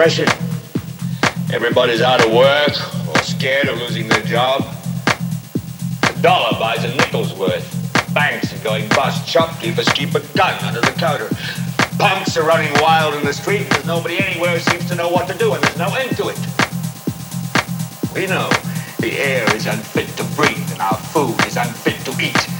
depression. Everybody's out of work or scared of losing their job. A dollar buys a nickel's worth. Banks are going bust. Shopkeepers keep a gun under the counter. Punks are running wild in the street. There's nobody anywhere seems to know what to do, and there's no end to it. We know the air is unfit to breathe, and our food is unfit to eat.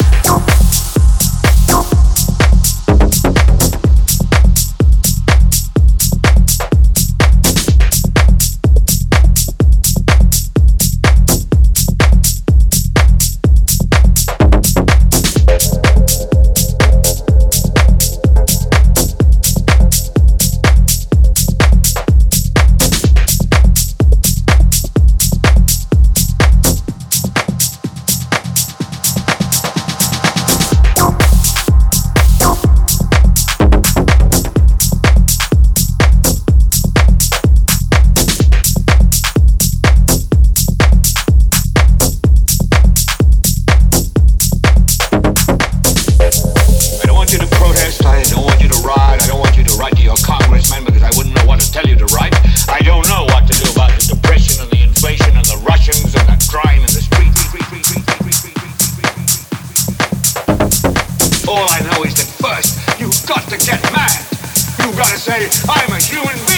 Say, I'm a human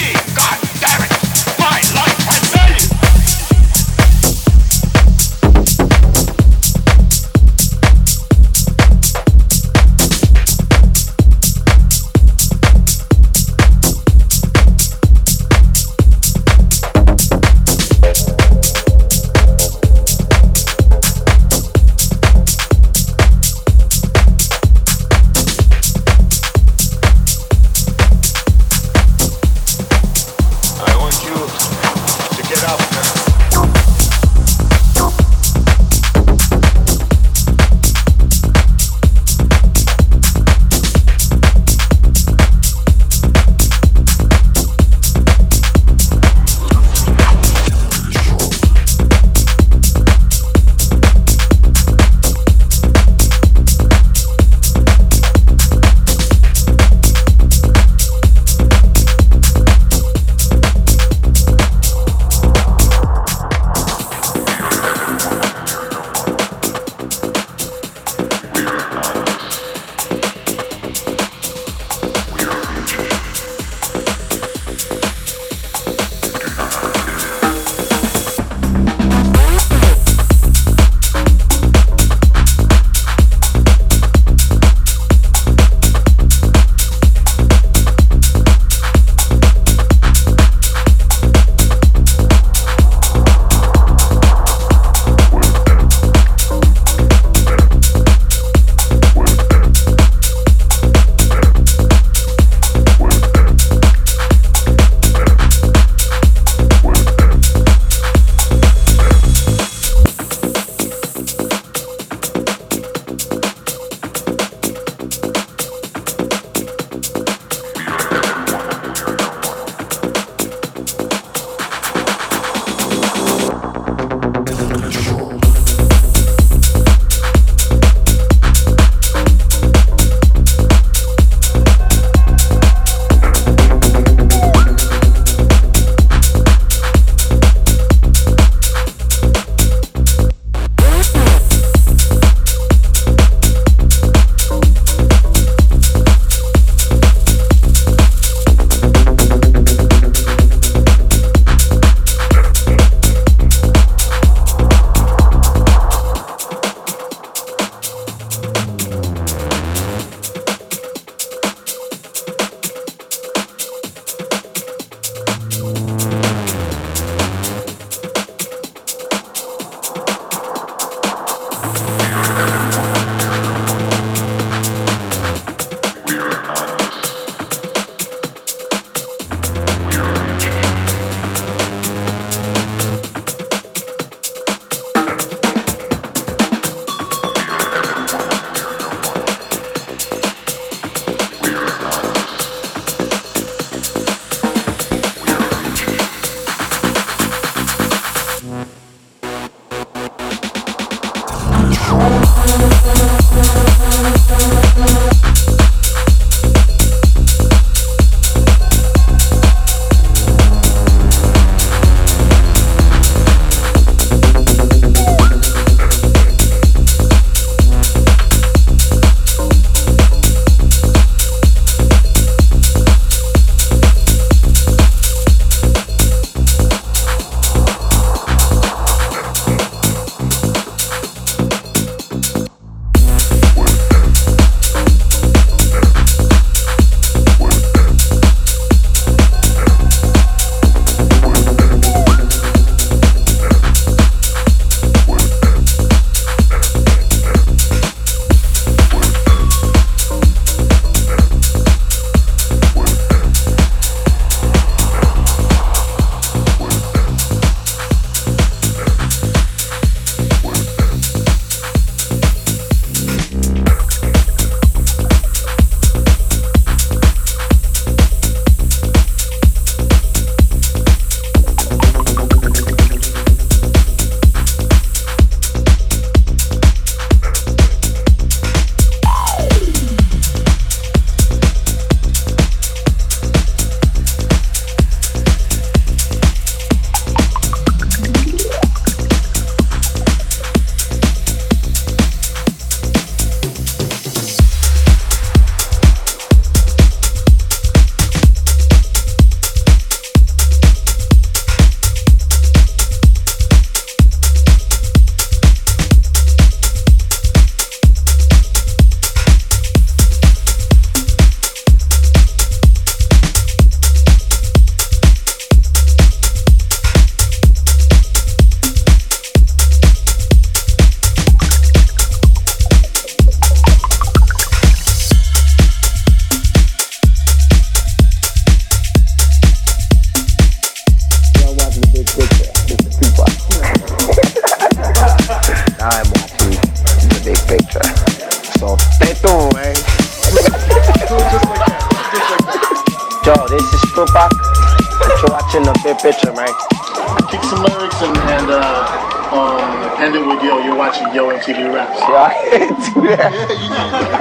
言いに行。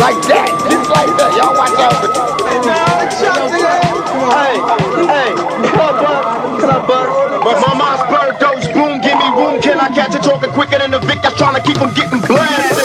Like that. Just like that. Y'all watch out for Hey, hey, club buck, club buck. But my mind's blurred, those boom, give me room. Can I catch it talking quicker than the Vic that's trying to keep them getting blasted?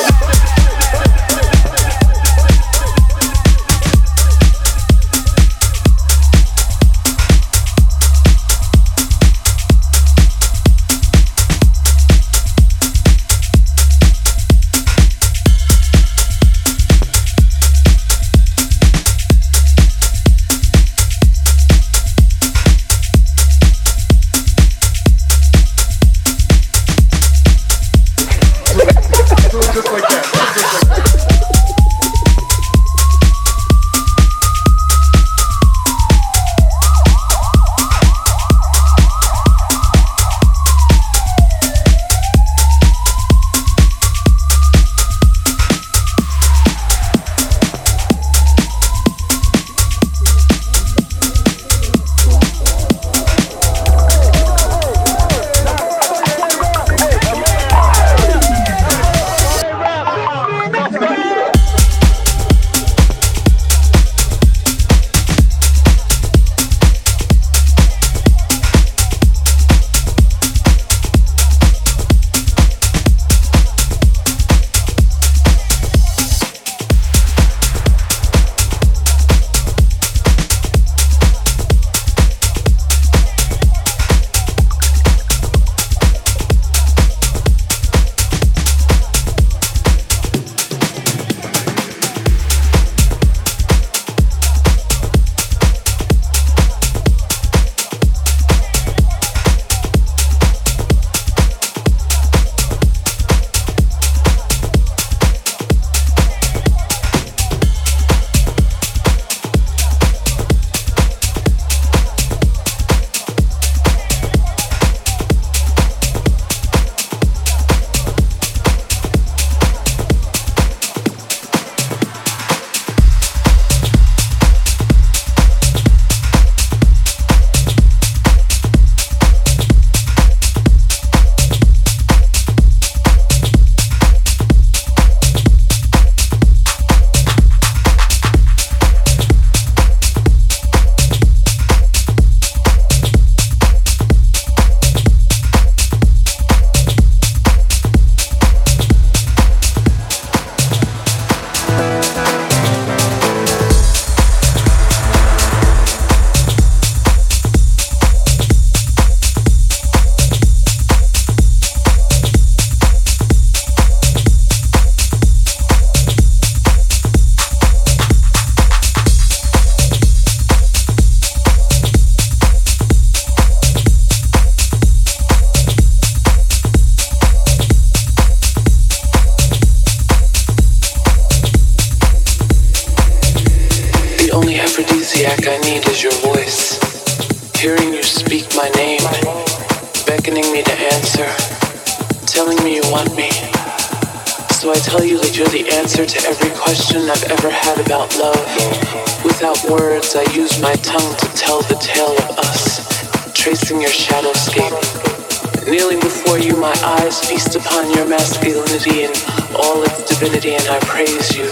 Kneeling before you, my eyes feast upon your masculinity and all its divinity, and I praise you,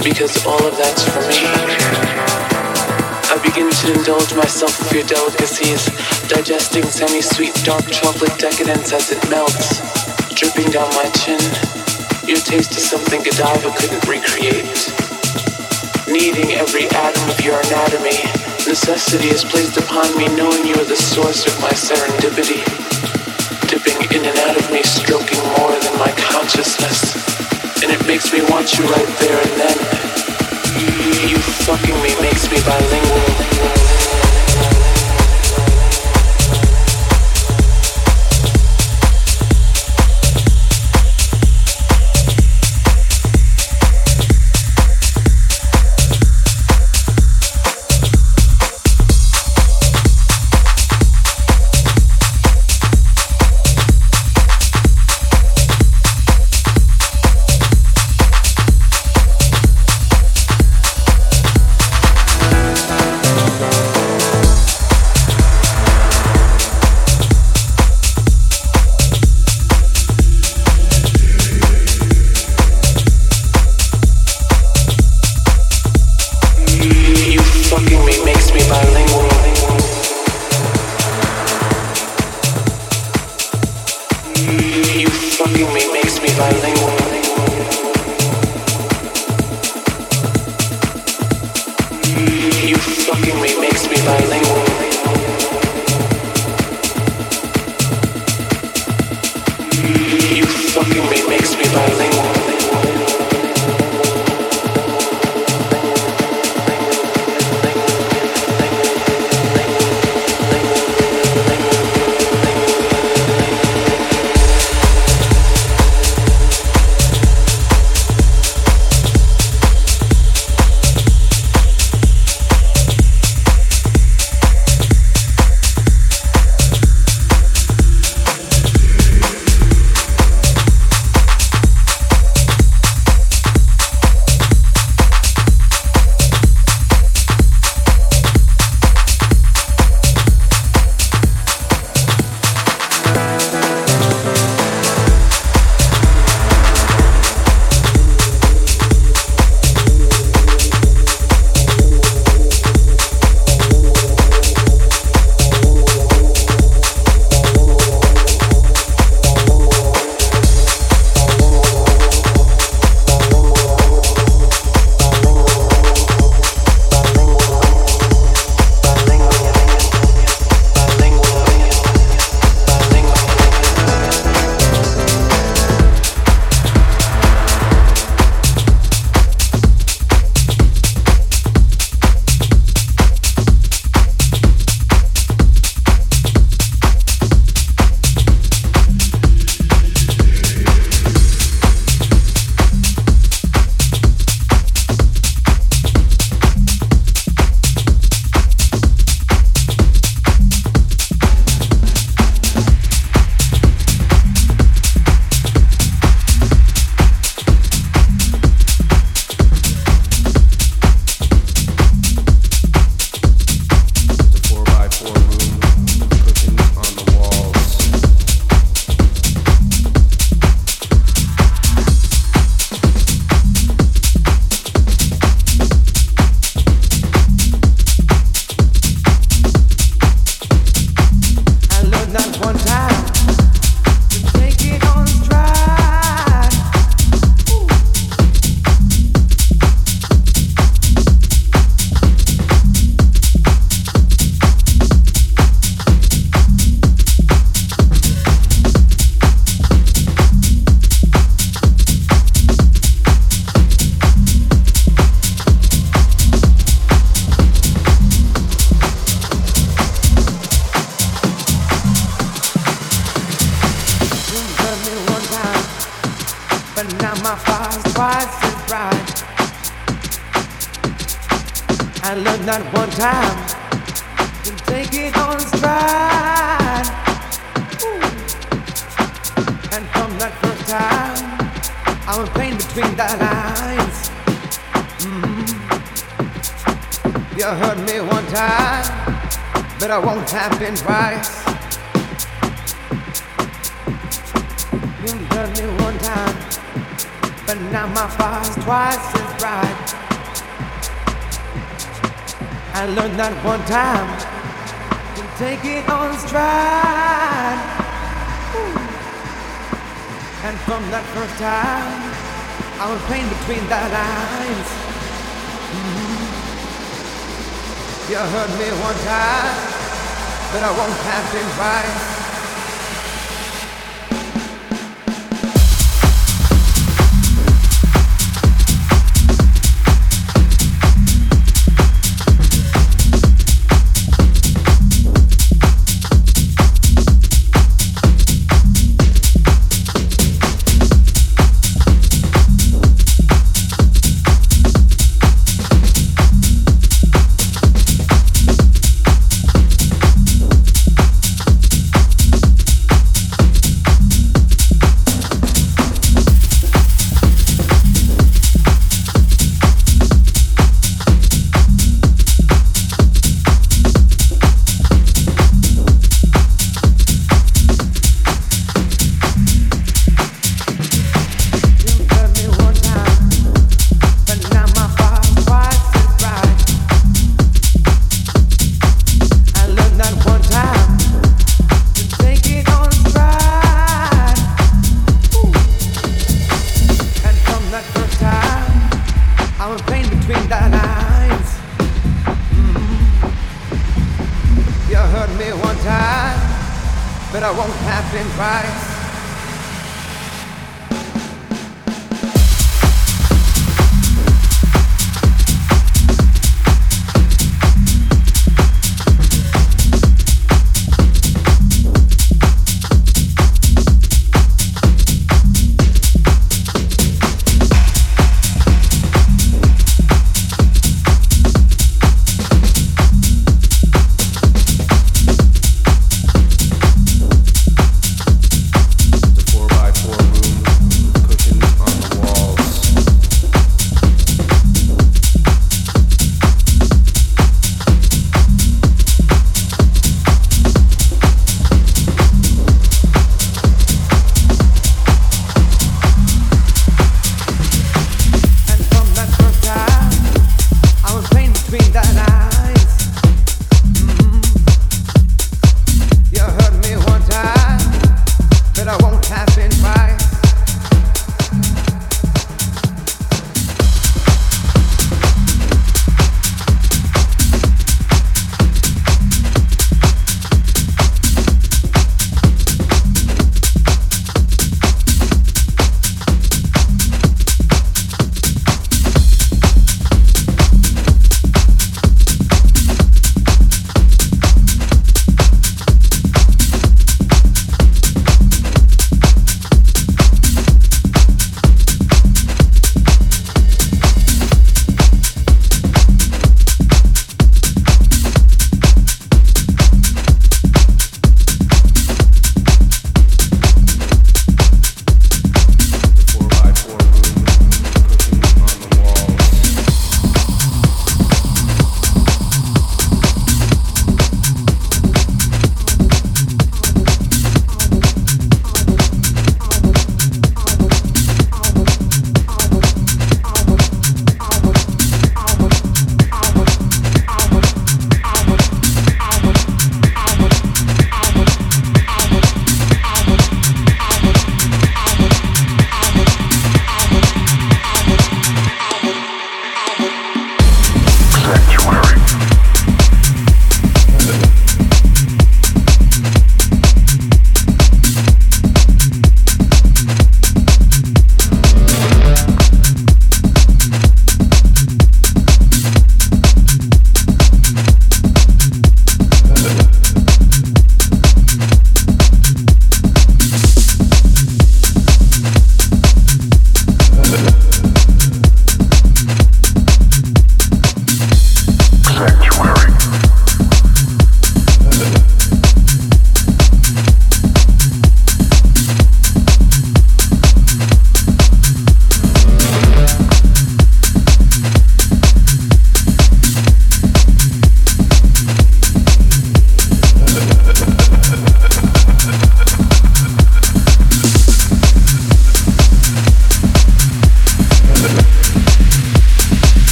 because all of that's for me. I begin to indulge myself with your delicacies, digesting semi-sweet dark chocolate decadence as it melts, dripping down my chin. Your taste is something Godiva couldn't recreate. Needing every atom of your anatomy, necessity is placed upon me knowing you are the source of my serendipity. In and out of me, stroking more than my consciousness. And it makes me want you right there and then. You fucking me makes me bilingual. One time to take it on stride. And from that first time, I was playing between the lines. Mm-hmm. You heard me one time, but I won't have to twice.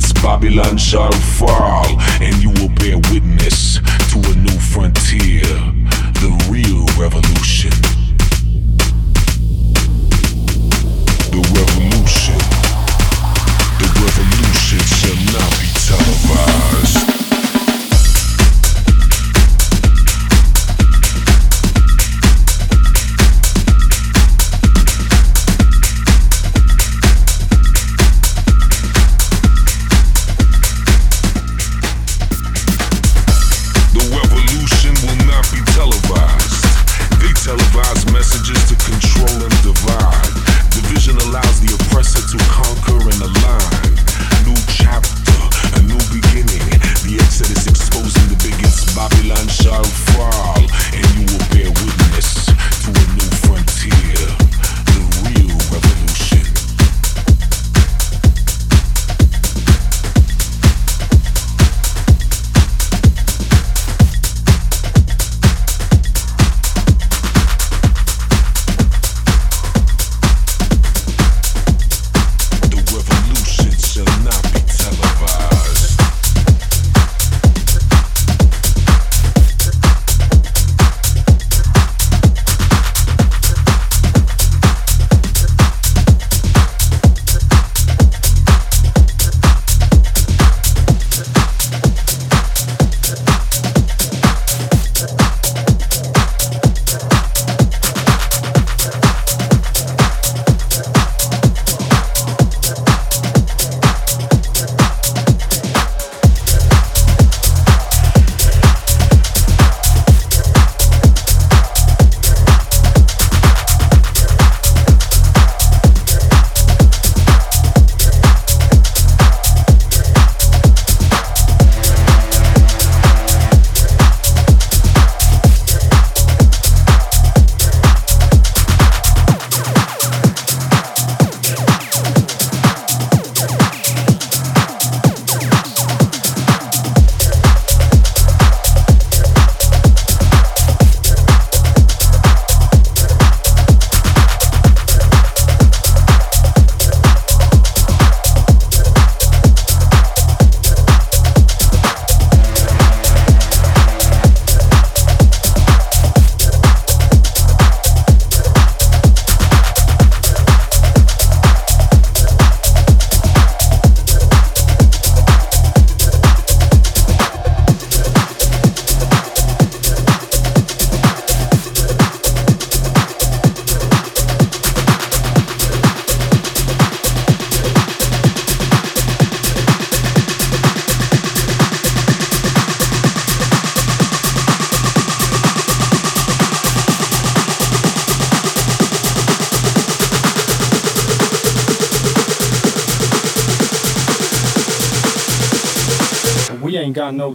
It's Babylon shall fall, and you will bear witness to a new frontier, the real revolution.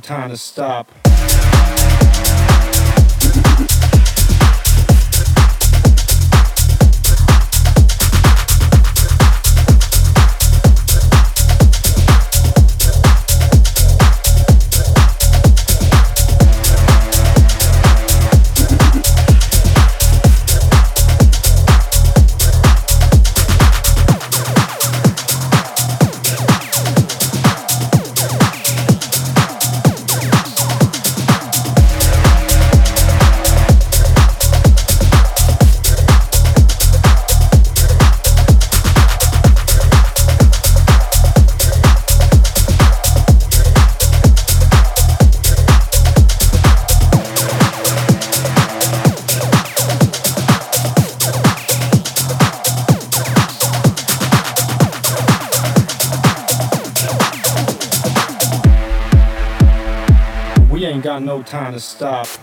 Time to stop. Time to stop.